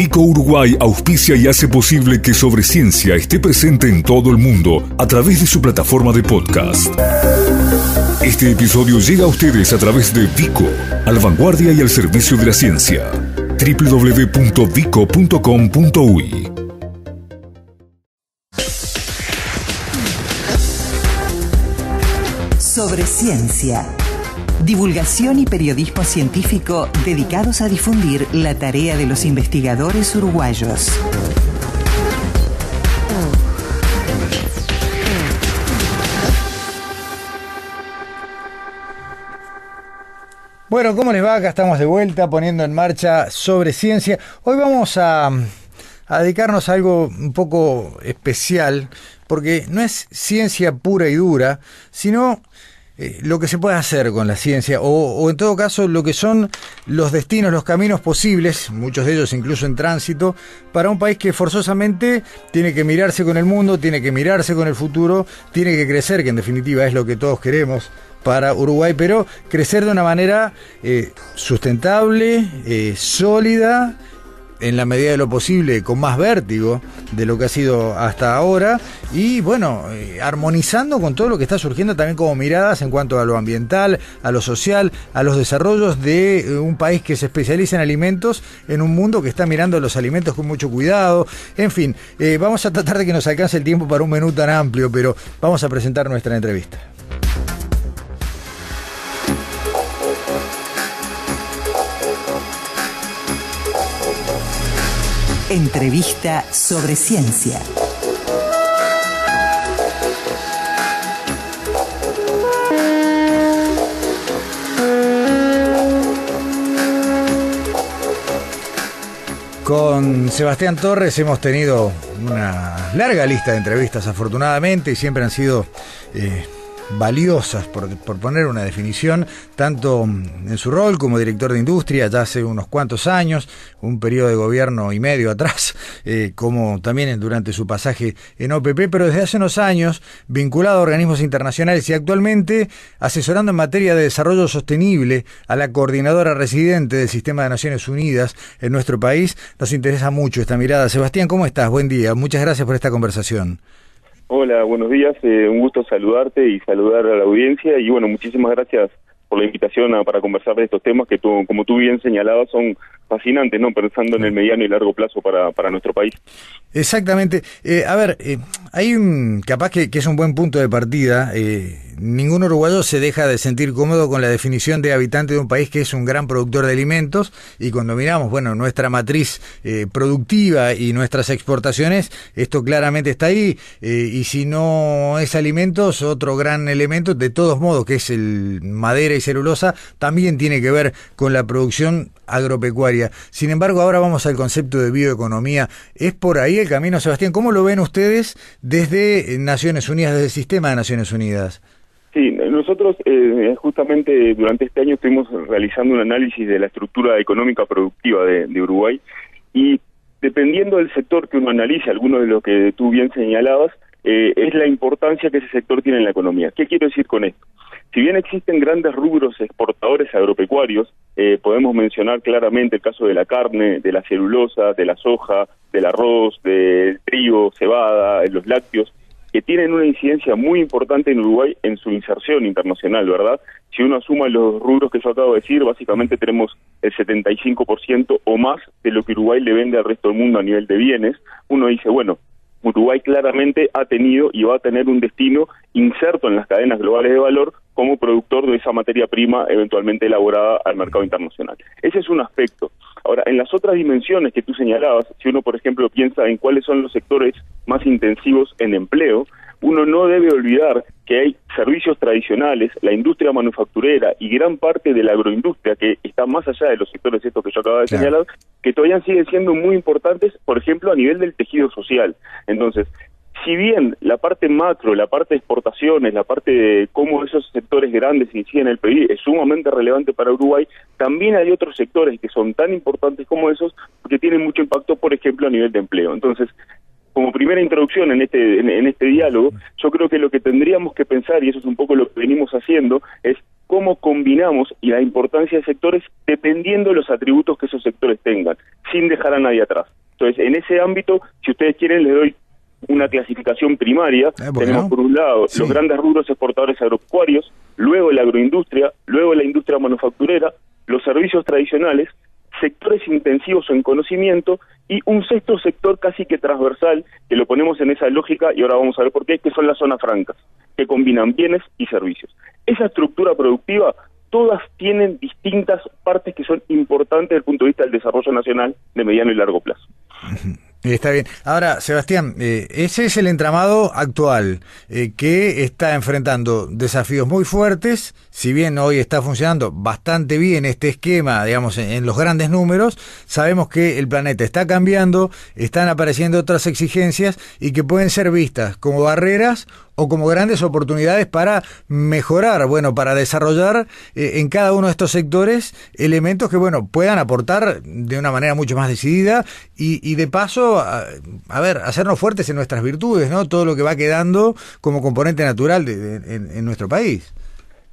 Vico Uruguay auspicia y hace posible que Sobre Ciencia esté presente en todo el mundo a través de su plataforma de podcast. Este episodio llega a ustedes a través de Vico, al vanguardia y al servicio de la ciencia. www.vico.com.uy Sobre Ciencia. Divulgación y periodismo científico dedicados a difundir la tarea de los investigadores uruguayos. Bueno, ¿cómo les va? Acá estamos de vuelta poniendo en marcha sobre ciencia. Hoy vamos a, dedicarnos a algo un poco especial, porque no es ciencia pura y dura, sino eh, lo que se puede hacer con la ciencia, o, en todo caso lo que son los destinos, los caminos posibles, muchos de ellos incluso en tránsito, para un país que forzosamente tiene que mirarse con el mundo, tiene que mirarse con el futuro, tiene que crecer, que en definitiva es lo que todos queremos para Uruguay, pero crecer de una manera eh, sustentable, eh, sólida, en la medida de lo posible, con más vértigo de lo que ha sido hasta ahora, y bueno, eh, armonizando con todo lo que está surgiendo también como miradas en cuanto a lo ambiental, a lo social, a los desarrollos de eh, un país que se especializa en alimentos, en un mundo que está mirando los alimentos con mucho cuidado, en fin, eh, vamos a tratar de que nos alcance el tiempo para un menú tan amplio, pero vamos a presentar nuestra entrevista. Entrevista sobre ciencia. Con Sebastián Torres hemos tenido una larga lista de entrevistas, afortunadamente, y siempre han sido eh, valiosas, por, por, poner una definición, tanto en su rol como director de industria ya hace unos cuantos años, un periodo de gobierno y medio atrás, eh, como también durante su pasaje en OPP, pero desde hace unos años vinculado a organismos internacionales y actualmente asesorando en materia de desarrollo sostenible a la coordinadora residente del Sistema de Naciones Unidas en nuestro país. Nos interesa mucho esta mirada. Sebastián, ¿cómo estás? Buen día. Muchas gracias por esta conversación. Hola, buenos días. Eh, un gusto saludarte y saludar a la audiencia. Y bueno, muchísimas gracias por la invitación a, para conversar de estos temas que, tú, como tú bien señalabas, son fascinantes, ¿no? Pensando en el mediano y largo plazo para, para nuestro país. Exactamente. Eh, a ver, eh, hay un, capaz que, que, es un buen punto de partida. Eh, ningún uruguayo se deja de sentir cómodo con la definición de habitante de un país que es un gran productor de alimentos y cuando miramos, bueno, nuestra matriz productiva y nuestras exportaciones, esto claramente está ahí y si no es alimentos, otro gran elemento, de todos modos, que es el madera y celulosa, también tiene que ver con la producción agropecuaria. Sin embargo, ahora vamos al concepto de bioeconomía. ¿Es por ahí el camino, Sebastián? ¿Cómo lo ven ustedes desde Naciones Unidas, desde el sistema de Naciones Unidas? Sí, nosotros eh, justamente durante este año estuvimos realizando un análisis de la estructura económica productiva de, de Uruguay y dependiendo del sector que uno analice, algunos de lo que tú bien señalabas, eh, es la importancia que ese sector tiene en la economía. ¿Qué quiero decir con esto? Si bien existen grandes rubros exportadores agropecuarios, eh, podemos mencionar claramente el caso de la carne, de la celulosa, de la soja, del arroz, del trigo, cebada, los lácteos, que tienen una incidencia muy importante en Uruguay en su inserción internacional, ¿verdad? Si uno asuma los rubros que yo acabo de decir, básicamente tenemos el 75% o más de lo que Uruguay le vende al resto del mundo a nivel de bienes. Uno dice, bueno, Uruguay claramente ha tenido y va a tener un destino inserto en las cadenas globales de valor como productor de esa materia prima eventualmente elaborada al mercado internacional. Ese es un aspecto. Ahora, en las otras dimensiones que tú señalabas, si uno, por ejemplo, piensa en cuáles son los sectores más intensivos en empleo, uno no debe olvidar que hay servicios tradicionales, la industria manufacturera y gran parte de la agroindustria que está más allá de los sectores estos que yo acabo de claro. señalar, que todavía siguen siendo muy importantes, por ejemplo, a nivel del tejido social. Entonces, si bien la parte macro, la parte de exportaciones, la parte de cómo esos sectores grandes inciden en el PIB es sumamente relevante para Uruguay, también hay otros sectores que son tan importantes como esos que tienen mucho impacto, por ejemplo, a nivel de empleo. Entonces, como primera introducción en este, en, en este diálogo, yo creo que lo que tendríamos que pensar, y eso es un poco lo que venimos haciendo, es cómo combinamos y la importancia de sectores dependiendo de los atributos que esos sectores tengan. sin dejar a nadie atrás. Entonces, en ese ámbito, si ustedes quieren, les doy una clasificación primaria. Eh, bueno. Tenemos por un lado Sí. los grandes rubros exportadores agropecuarios, luego la agroindustria, luego la industria manufacturera, los servicios tradicionales, sectores intensivos en conocimiento y un sexto sector casi que transversal, que lo ponemos en esa lógica y ahora vamos a ver por qué, que son las zonas francas, que combinan bienes y servicios. Esa estructura productiva, todas tienen distintas partes que son importantes desde el punto de vista del desarrollo nacional de mediano y largo plazo. Está bien. Ahora, Sebastián, eh, ese es el entramado actual eh, que está enfrentando desafíos muy fuertes. Si bien hoy está funcionando bastante bien este esquema, digamos, en, en los grandes números, sabemos que el planeta está cambiando, están apareciendo otras exigencias y que pueden ser vistas como barreras o como grandes oportunidades para mejorar, bueno, para desarrollar eh, en cada uno de estos sectores elementos que, bueno, puedan aportar de una manera mucho más decidida y, de paso, a, ver, hacernos fuertes en nuestras virtudes, ¿no? Todo lo que va quedando como componente natural de, en nuestro país.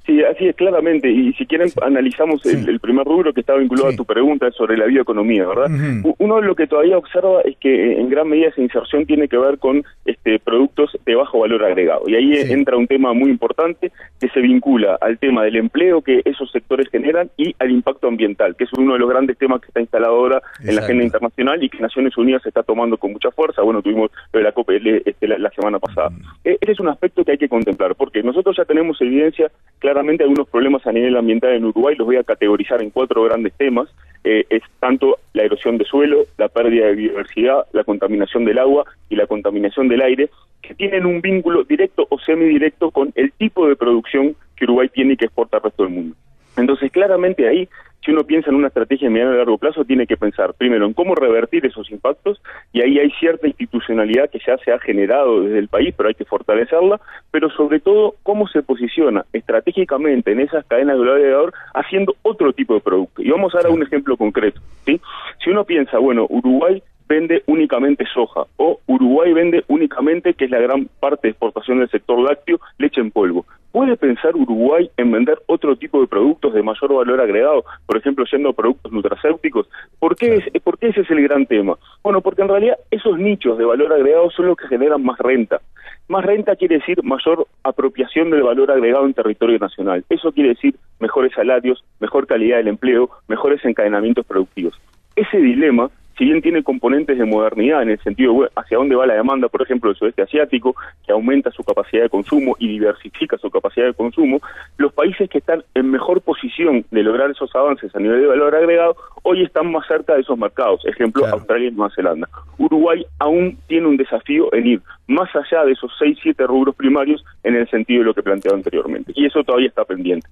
Sí, así es, claramente. Y si quieren, analizamos Sí. el, el primer rubro que estaba vinculado Sí. a tu pregunta sobre la bioeconomía, ¿verdad? Uno de lo que todavía observa es que eh, en gran medida esa inserción tiene que ver con este productos de bajo valor agregado. Y ahí eh, Sí. entra un tema muy importante que se vincula al tema del empleo que esos sectores generan y al impacto ambiental, que es uno de los grandes temas que está instalado ahora en la agenda internacional y que Naciones Unidas está tomando con mucha fuerza. Bueno, tuvimos lo de la COPL este, la, la semana pasada. Eh, Ese es un aspecto que hay que contemplar, porque nosotros ya tenemos evidencia claramente algunos problemas a nivel ambiental en Uruguay, los voy a categorizar en cuatro grandes temas. Eh, es tanto la erosión de suelo, la pérdida de biodiversidad, la contaminación del agua y la contaminación del aire, que tienen un vínculo directo o semidirecto con el tipo de producción que Uruguay tiene y que exporta al resto del mundo. Entonces, claramente ahí, si uno piensa en una estrategia de mediano y largo plazo, tiene que pensar primero en cómo revertir esos impactos, y ahí hay cierta institucionalidad que ya se ha generado desde el país, pero hay que fortalecerla, pero sobre todo cómo se posiciona estratégicamente en esas cadenas de valor haciendo otro tipo de producto. Y vamos a dar un ejemplo concreto. ¿sí? Si uno piensa, bueno, Uruguay vende únicamente soja o Uruguay vende únicamente, que es la gran parte de exportación del sector lácteo, leche en polvo. ¿Puede pensar Uruguay en vender otro tipo de productos de mayor valor agregado? Por ejemplo, yendo a productos nutracéuticos. ¿Por qué, es, ¿Por qué ese es el gran tema? Bueno, porque en realidad esos nichos de valor agregado son los que generan más renta. Más renta quiere decir mayor apropiación del valor agregado en territorio nacional. Eso quiere decir mejores salarios, mejor calidad del empleo, mejores encadenamientos productivos. Ese dilema si bien tiene componentes de modernidad en el sentido de hacia dónde va la demanda, por ejemplo, del sudeste asiático, que aumenta su capacidad de consumo y diversifica su capacidad de consumo, los países que están en mejor posición de lograr esos avances a nivel de valor agregado, hoy están más cerca de esos mercados. Ejemplo, Claro. Australia y Nueva Zelanda. Uruguay aún tiene un desafío en ir más allá de esos 6, 7 rubros primarios en el sentido de lo que planteaba anteriormente. Y eso todavía está pendiente.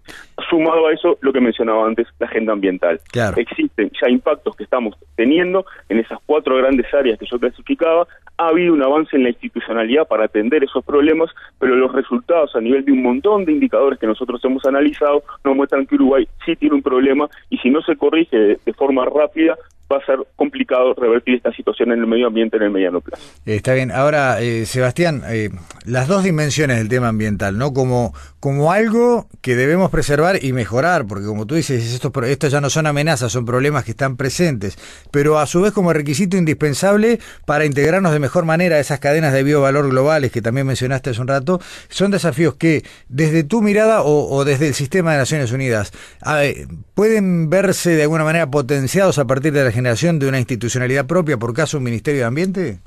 Sumado a eso, lo que mencionaba antes, la agenda ambiental. Claro. Existen ya impactos que estamos teniendo en esas cuatro grandes áreas que yo clasificaba. Ha habido un avance en la institucionalidad para atender esos problemas, pero los resultados a nivel de un montón de indicadores que nosotros hemos analizado nos muestran que Uruguay sí tiene un problema y si no se corrige de, de forma rápida, va a ser complicado revertir esta situación en el medio ambiente en el mediano plazo. Está bien. Ahora, eh, Sebastián, eh, las dos dimensiones del tema ambiental, ¿no? Como, como algo que debemos preservar y mejorar, porque como tú dices, estos, estos ya no son amenazas, son problemas que están presentes, pero a su vez como requisito indispensable para integrarnos de mejor manera a esas cadenas de biovalor globales que también mencionaste hace un rato, son desafíos que desde tu mirada o, desde el sistema de Naciones Unidas pueden verse de alguna manera potenciados a partir de la generación de una institucionalidad propia, por caso un Ministerio de Ambiente.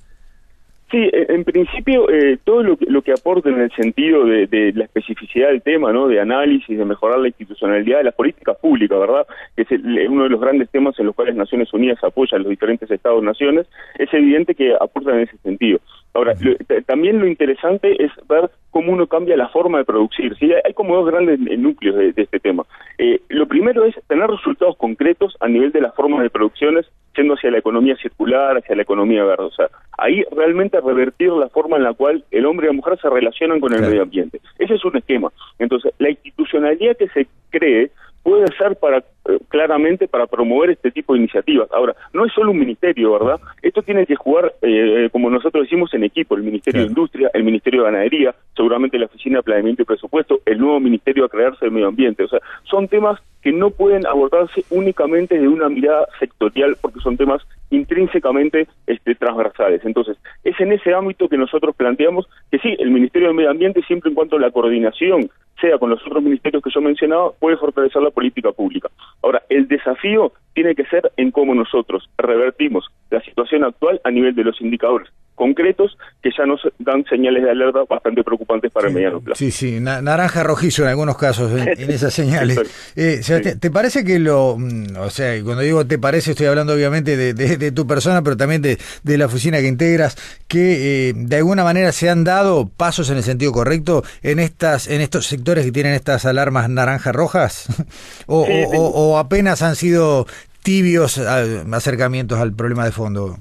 Sí, eh, en principio eh, todo lo que, lo que aporte en el sentido de, de la especificidad del tema, ¿no? De análisis, de mejorar la institucionalidad de las políticas públicas, ¿verdad? Que es el- uno de los grandes temas en los cuales Naciones Unidas apoya a los diferentes Estados-naciones. Es evidente que aportan en ese sentido. Ahora, lo- también lo interesante es ver cómo uno cambia la forma de producir. ¿sí? Hay como dos grandes eh, núcleos de, de este tema. Eh, lo primero es tener resultados concretos a nivel de las formas de producciones, yendo hacia la economía circular, hacia la economía verde. O sea, ahí realmente revertir la forma en la cual el hombre y la mujer se relacionan con el Claro. medio ambiente. Ese es un esquema. Entonces, la institucionalidad que se cree puede ser para eh, claramente para promover este tipo de iniciativas. Ahora, no es solo un ministerio, ¿verdad? Esto tiene que jugar, eh, como nosotros decimos, en equipo, el Ministerio de Industria, el Ministerio de Ganadería, seguramente la Oficina de Planeamiento y Presupuesto, el nuevo Ministerio a crearse del Medio Ambiente. O sea, son temas que no pueden abordarse únicamente de una mirada sectorial porque son temas intrínsecamente este, transversales. Entonces, es en ese ámbito que nosotros planteamos que sí, el Ministerio de Medio Ambiente, siempre en cuanto a la coordinación sea con los otros ministerios que yo mencionaba, puede fortalecer la política pública. Ahora, el desafío tiene que ser en cómo nosotros revertimos la situación actual a nivel de los indicadores concretos que ya nos dan señales de alerta bastante preocupantes para el mediano plazo. Sí, sí, naranja rojizo en algunos casos en, esas señales. Eh, te, parece que lo, mm, o sea, cuando digo te parece, estoy hablando obviamente de, tu persona, pero también de, la oficina que integras, que eh, de alguna manera se han dado pasos en el sentido correcto en estas, en estos sectores que tienen estas alarmas naranja rojas, o, o apenas han sido tibios ah, acercamientos al problema de fondo.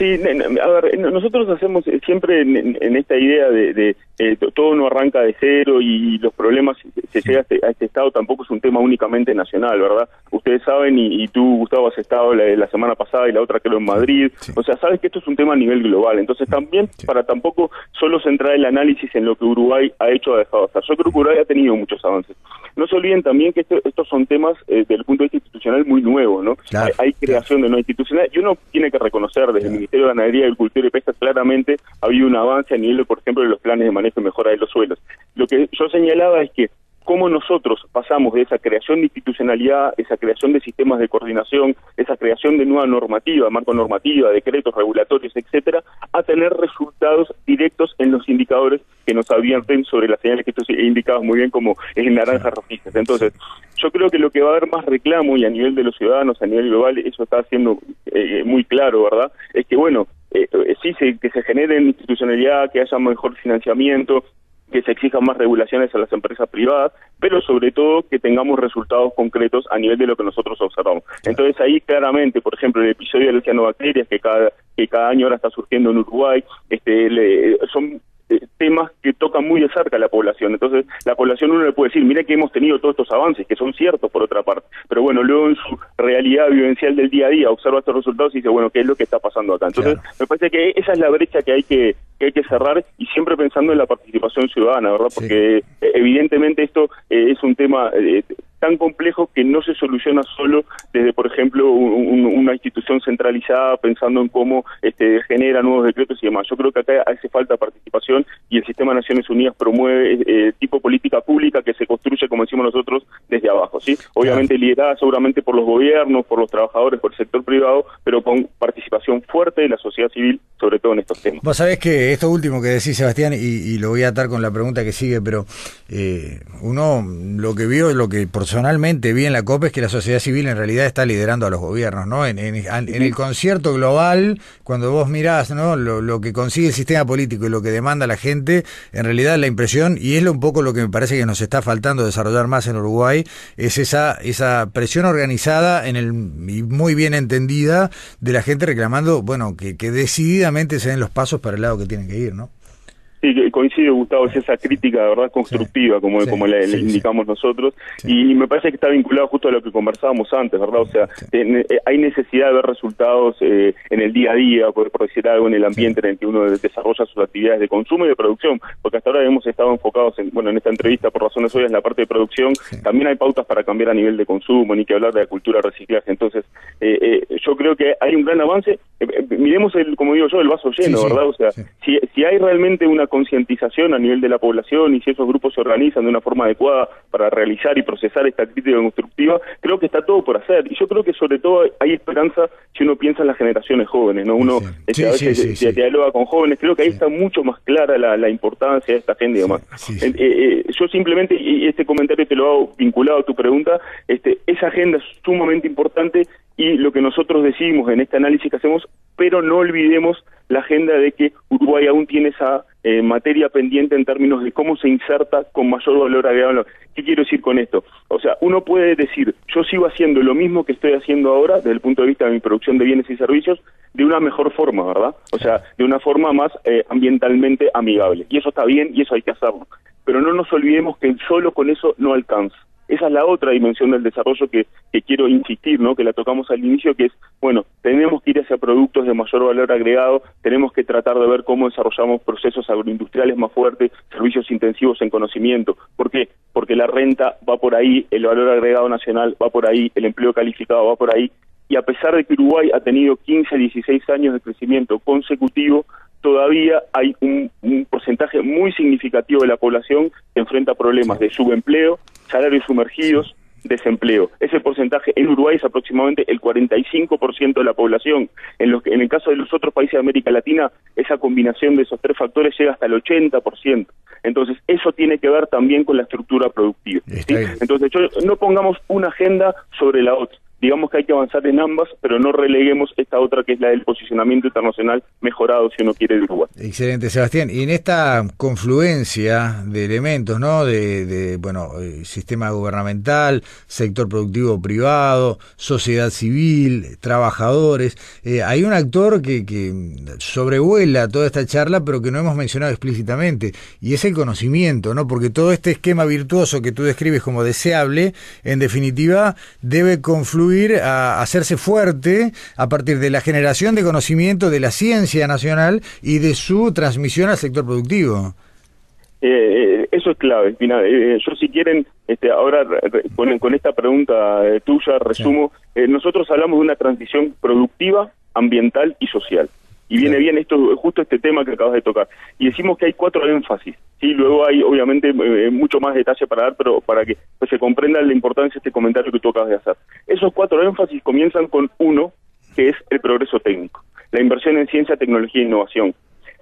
Sí, a ver, nosotros hacemos siempre en, esta idea de, eh, todo no arranca de cero y los problemas se llega este, a este, estado tampoco es un tema únicamente nacional, ¿verdad? Ustedes saben y, tú, Gustavo, has estado la, semana pasada y la otra creo en Madrid, o sea, sabes que esto es un tema a nivel global, entonces también para tampoco solo centrar el análisis en lo que Uruguay ha hecho o ha dejado hacer. Yo creo que Uruguay ha tenido muchos avances. No se olviden también que estos son temas eh, desde el punto de vista institucional muy nuevos, ¿no? hay, creación de nueva institucional y uno tiene que reconocer desde el Ministerio de Ganadería, Agricultura y Pesca claramente ha habido un avance a nivel, por ejemplo, de los planes de manejo y mejora de los suelos. Lo que yo señalaba es que cómo nosotros pasamos de esa creación de institucionalidad, esa creación de sistemas de coordinación, esa creación de nueva normativa, marco normativa, decretos regulatorios, etcétera, a tener resultados directos en los indicadores que nos advierten sobre las señales que tú indicabas muy bien como el naranja rojizas. Entonces, yo creo que lo que va a haber más reclamo y a nivel de los ciudadanos, a nivel global, eso está siendo eh, muy claro, ¿verdad? Es que, bueno, eh, eh, sí se, que se genere institucionalidad, que haya mejor financiamiento, que se exijan más regulaciones a las empresas privadas, pero sobre todo que tengamos resultados concretos a nivel de lo que nosotros observamos. Entonces ahí claramente, por ejemplo, el episodio de las cianobacterias que cada que cada año ahora está surgiendo en Uruguay, este, son eh, temas que tocan muy de cerca a la población. Entonces, la población uno le puede decir, mira que hemos tenido todos estos avances, que son ciertos por otra parte, pero bueno, luego en su realidad vivencial del día a día observa estos resultados y dice, bueno, ¿qué es lo que está pasando acá? Entonces, me parece que esa es la brecha que hay que, que hay que cerrar y siempre pensando en la participación ciudadana, ¿verdad? Porque eh, evidentemente esto eh, es un tema tan complejo que no se soluciona solo desde, por ejemplo, una institución centralizada pensando en cómo este, genera nuevos decretos y demás. Yo creo que acá hace falta participación y el sistema de Naciones Unidas promueve eh, tipo política pública que se construye, como decimos nosotros, desde abajo. sí Obviamente liderada seguramente por los gobiernos, por los trabajadores, por el sector privado, pero con participación fuerte de la sociedad civil, sobre todo en estos temas. Vos sabés que esto último que decís, Sebastián, y, lo voy a atar con la pregunta que sigue, pero eh, uno lo que vio, lo que por personalmente vi en la COP es que la sociedad civil en realidad está liderando a los gobiernos, ¿no? En, el concierto global, cuando vos mirás, ¿no? Lo, que consigue el sistema político y lo que demanda la gente, en realidad la impresión, y es un poco lo que me parece que nos está faltando desarrollar más en Uruguay, es esa, esa presión organizada en el, y muy bien entendida de la gente reclamando, bueno, que, que decididamente se den los pasos para el lado que tienen que ir, ¿no? Sí, coincido, Gustavo, es esa crítica, de verdad, constructiva, como, como le, indicamos nosotros, y me parece que está vinculado justo a lo que conversábamos antes, ¿verdad? O sea, eh, hay necesidad de ver resultados eh, en el día a día, por, decir algo, en el ambiente en el que uno desarrolla sus actividades de consumo y de producción, porque hasta ahora hemos estado enfocados, en, bueno, en esta entrevista, por razones obvias, en la parte de producción, también hay pautas para cambiar a nivel de consumo, ni que hablar de la cultura reciclaje, entonces, eh, yo creo que hay un gran avance, miremos, el, como digo yo, el vaso lleno, ¿verdad? O sea, si, si hay realmente una concientización a nivel de la población y si esos grupos se organizan de una forma adecuada para realizar y procesar esta crítica constructiva, creo que está todo por hacer. Y yo creo que sobre todo hay esperanza si uno piensa en las generaciones jóvenes, ¿no? Uno este, a veces se dialoga con jóvenes, creo que ahí está mucho más clara la, importancia de esta gente y demás. Eh, eh, yo simplemente, y este comentario te lo hago vinculado a tu pregunta, este, esa agenda es sumamente importante y lo que nosotros decimos en este análisis que hacemos, pero no olvidemos la agenda de que Uruguay aún tiene esa eh, materia pendiente en términos de cómo se inserta con mayor valor agregado. ¿Qué quiero decir con esto? O sea, uno puede decir, yo sigo haciendo lo mismo que estoy haciendo ahora desde el punto de vista de mi producción de bienes y servicios de una mejor forma, ¿verdad? O sea, de una forma más eh, ambientalmente amigable. Y eso está bien y eso hay que hacerlo. Pero no nos olvidemos que solo con eso no alcanza Esa es la otra dimensión del desarrollo que, quiero insistir, ¿no? que la tocamos al inicio, que es, bueno, tenemos que ir hacia productos de mayor valor agregado, tenemos que tratar de ver cómo desarrollamos procesos agroindustriales más fuertes, servicios intensivos en conocimiento. ¿Por qué? Porque la renta va por ahí, el valor agregado nacional va por ahí, el empleo calificado va por ahí, y a pesar de que Uruguay ha tenido 15, 16 años de crecimiento consecutivo, todavía hay un, porcentaje muy significativo de la población que enfrenta problemas de subempleo, salarios sumergidos, desempleo. Ese porcentaje en Uruguay es aproximadamente el 45% de la población. En, los, en el caso de los otros países de América Latina, esa combinación de esos tres factores llega hasta el 80%. Entonces, eso tiene que ver también con la estructura productiva. Entonces, no pongamos una agenda sobre la otra digamos que hay que avanzar en ambas, pero no releguemos esta otra que es la del posicionamiento internacional mejorado si uno quiere de Uruguay. Excelente, Sebastián. Y en esta confluencia de elementos, ¿no? De, bueno, eh, sistema gubernamental, sector productivo privado, sociedad civil, trabajadores, eh, hay un actor que, que sobrevuela toda esta charla, pero que no hemos mencionado explícitamente, y es el conocimiento, ¿no? Porque todo este esquema virtuoso que tú describes como deseable, en definitiva, debe confluir a hacerse fuerte a partir de la generación de conocimiento de la ciencia nacional y de su transmisión al sector productivo. Eh, eh, eso es clave. Eh, yo si quieren, este, ahora con, con esta pregunta tuya resumo, nosotros hablamos de una transición productiva, ambiental y social. Y viene bien esto, justo este tema que acabas de tocar. Y decimos que hay cuatro énfasis. Sí, luego hay obviamente eh, mucho más detalle para dar, pero para que pues, se comprenda la importancia de este comentario que tú acabas de hacer. Esos cuatro énfasis comienzan con uno, que es el progreso técnico, la inversión en ciencia, tecnología e innovación.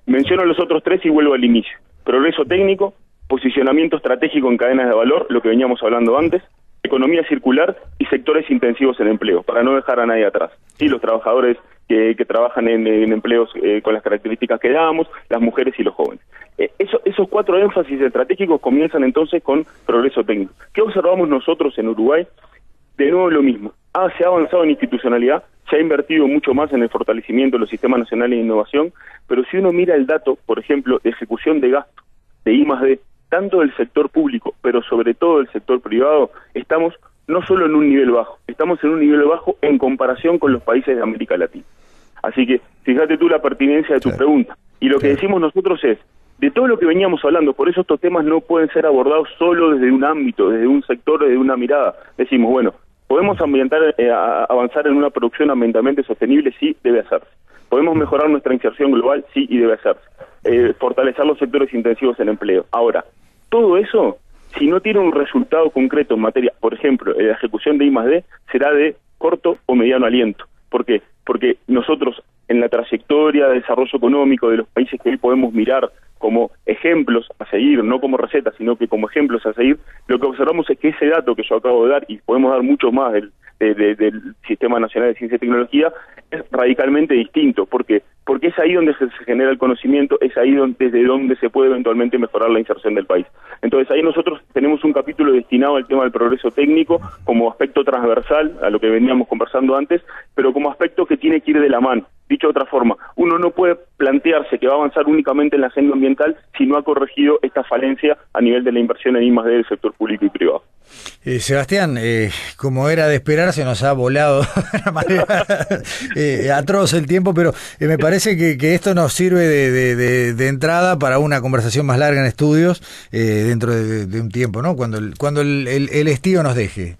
Menciono los otros tres y vuelvo al inicio. Progreso técnico, posicionamiento estratégico en cadenas de valor, lo que veníamos hablando antes, economía circular y sectores intensivos en empleo, para no dejar a nadie atrás. Sí, los trabajadores que, trabajan en, empleos eh, con las características que damos, las mujeres y los jóvenes. Eh, esos cuatro énfasis estratégicos comienzan entonces con progreso técnico. ¿Qué observamos nosotros en Uruguay? De nuevo lo mismo. Ah, se ha avanzado en institucionalidad, se ha invertido mucho más en el fortalecimiento de los sistemas nacionales de innovación, pero si uno mira el dato, por ejemplo, de ejecución de gasto de I más D, tanto del sector público, pero sobre todo del sector privado, estamos no solo en un nivel bajo, estamos en un nivel bajo en comparación con los países de América Latina. Así que fíjate tú la pertinencia de tu pregunta. Y lo que decimos nosotros es, de todo lo que veníamos hablando, por eso estos temas no pueden ser abordados solo desde un ámbito, desde un sector, desde una mirada. Decimos, bueno, ¿podemos ambientar, eh, avanzar en una producción ambientalmente sostenible? Sí, debe hacerse. ¿Podemos mejorar nuestra inserción global? Sí, y debe hacerse. Eh, fortalecer los sectores intensivos en empleo. Ahora, todo eso, si no tiene un resultado concreto en materia, por ejemplo, la ejecución de I D, será de corto o mediano aliento. ¿Por qué? Porque nosotros en la trayectoria de desarrollo económico de los países que hoy podemos mirar como ejemplos a seguir, no como recetas, sino que como ejemplos a seguir, lo que observamos es que ese dato que yo acabo de dar, y podemos dar mucho más del, del Sistema Nacional de Ciencia y Tecnología, es radicalmente distinto. ¿Por qué? Porque es ahí donde se, genera el conocimiento, es ahí desde donde se puede eventualmente mejorar la inserción del país. Entonces ahí nosotros tenemos un capítulo destinado al tema del progreso técnico como aspecto transversal a lo que veníamos conversando antes, pero como aspecto que tiene que ir de la mano. Dicho de otra forma, uno no puede plantearse que va a avanzar únicamente en la agenda ambiental si no ha corregido esta falencia a nivel de la inversión en I del sector público y privado. Eh, Sebastián, eh, como era de esperar, se nos ha volado de manera eh, atroz el tiempo, pero me parece que, esto nos sirve de, entrada para una conversación más larga en estudios dentro de, un tiempo, ¿no? Cuando el, cuando el, el estío nos deje.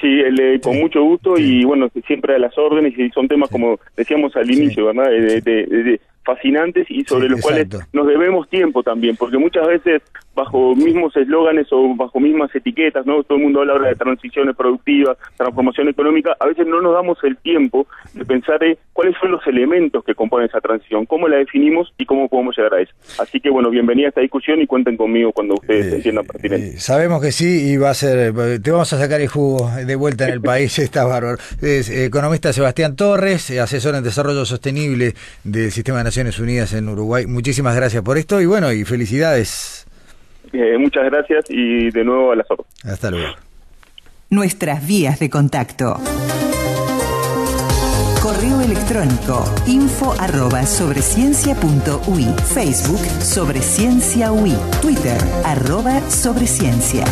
Sí, con mucho gusto y bueno, siempre a las órdenes y son temas como decíamos al inicio, ¿verdad? de, fascinantes y sobre los cuales nos debemos tiempo también, porque muchas veces bajo mismos eslóganes o bajo mismas etiquetas, ¿no? Todo el mundo habla ahora de transiciones productivas, transformación económica, a veces no nos damos el tiempo de pensar en cuáles son los elementos que componen esa transición, cómo la definimos y cómo podemos llegar a eso. Así que bueno, bienvenida a esta discusión y cuenten conmigo cuando ustedes eh, entiendan pertinente. Eh, sabemos que sí y va a ser, te vamos a sacar el jugo de vuelta en el país, está bárbaro. Es, economista Sebastián Torres, asesor en desarrollo sostenible del Sistema de Naciones Unidas en Uruguay. Muchísimas gracias por esto y bueno, y felicidades. Eh, muchas gracias y de nuevo a las órdenes. Hasta luego. Nuestras vías de contacto. Correo electrónico info arroba sobre Facebook sobre ciencia Twitter arroba sobre ciencia.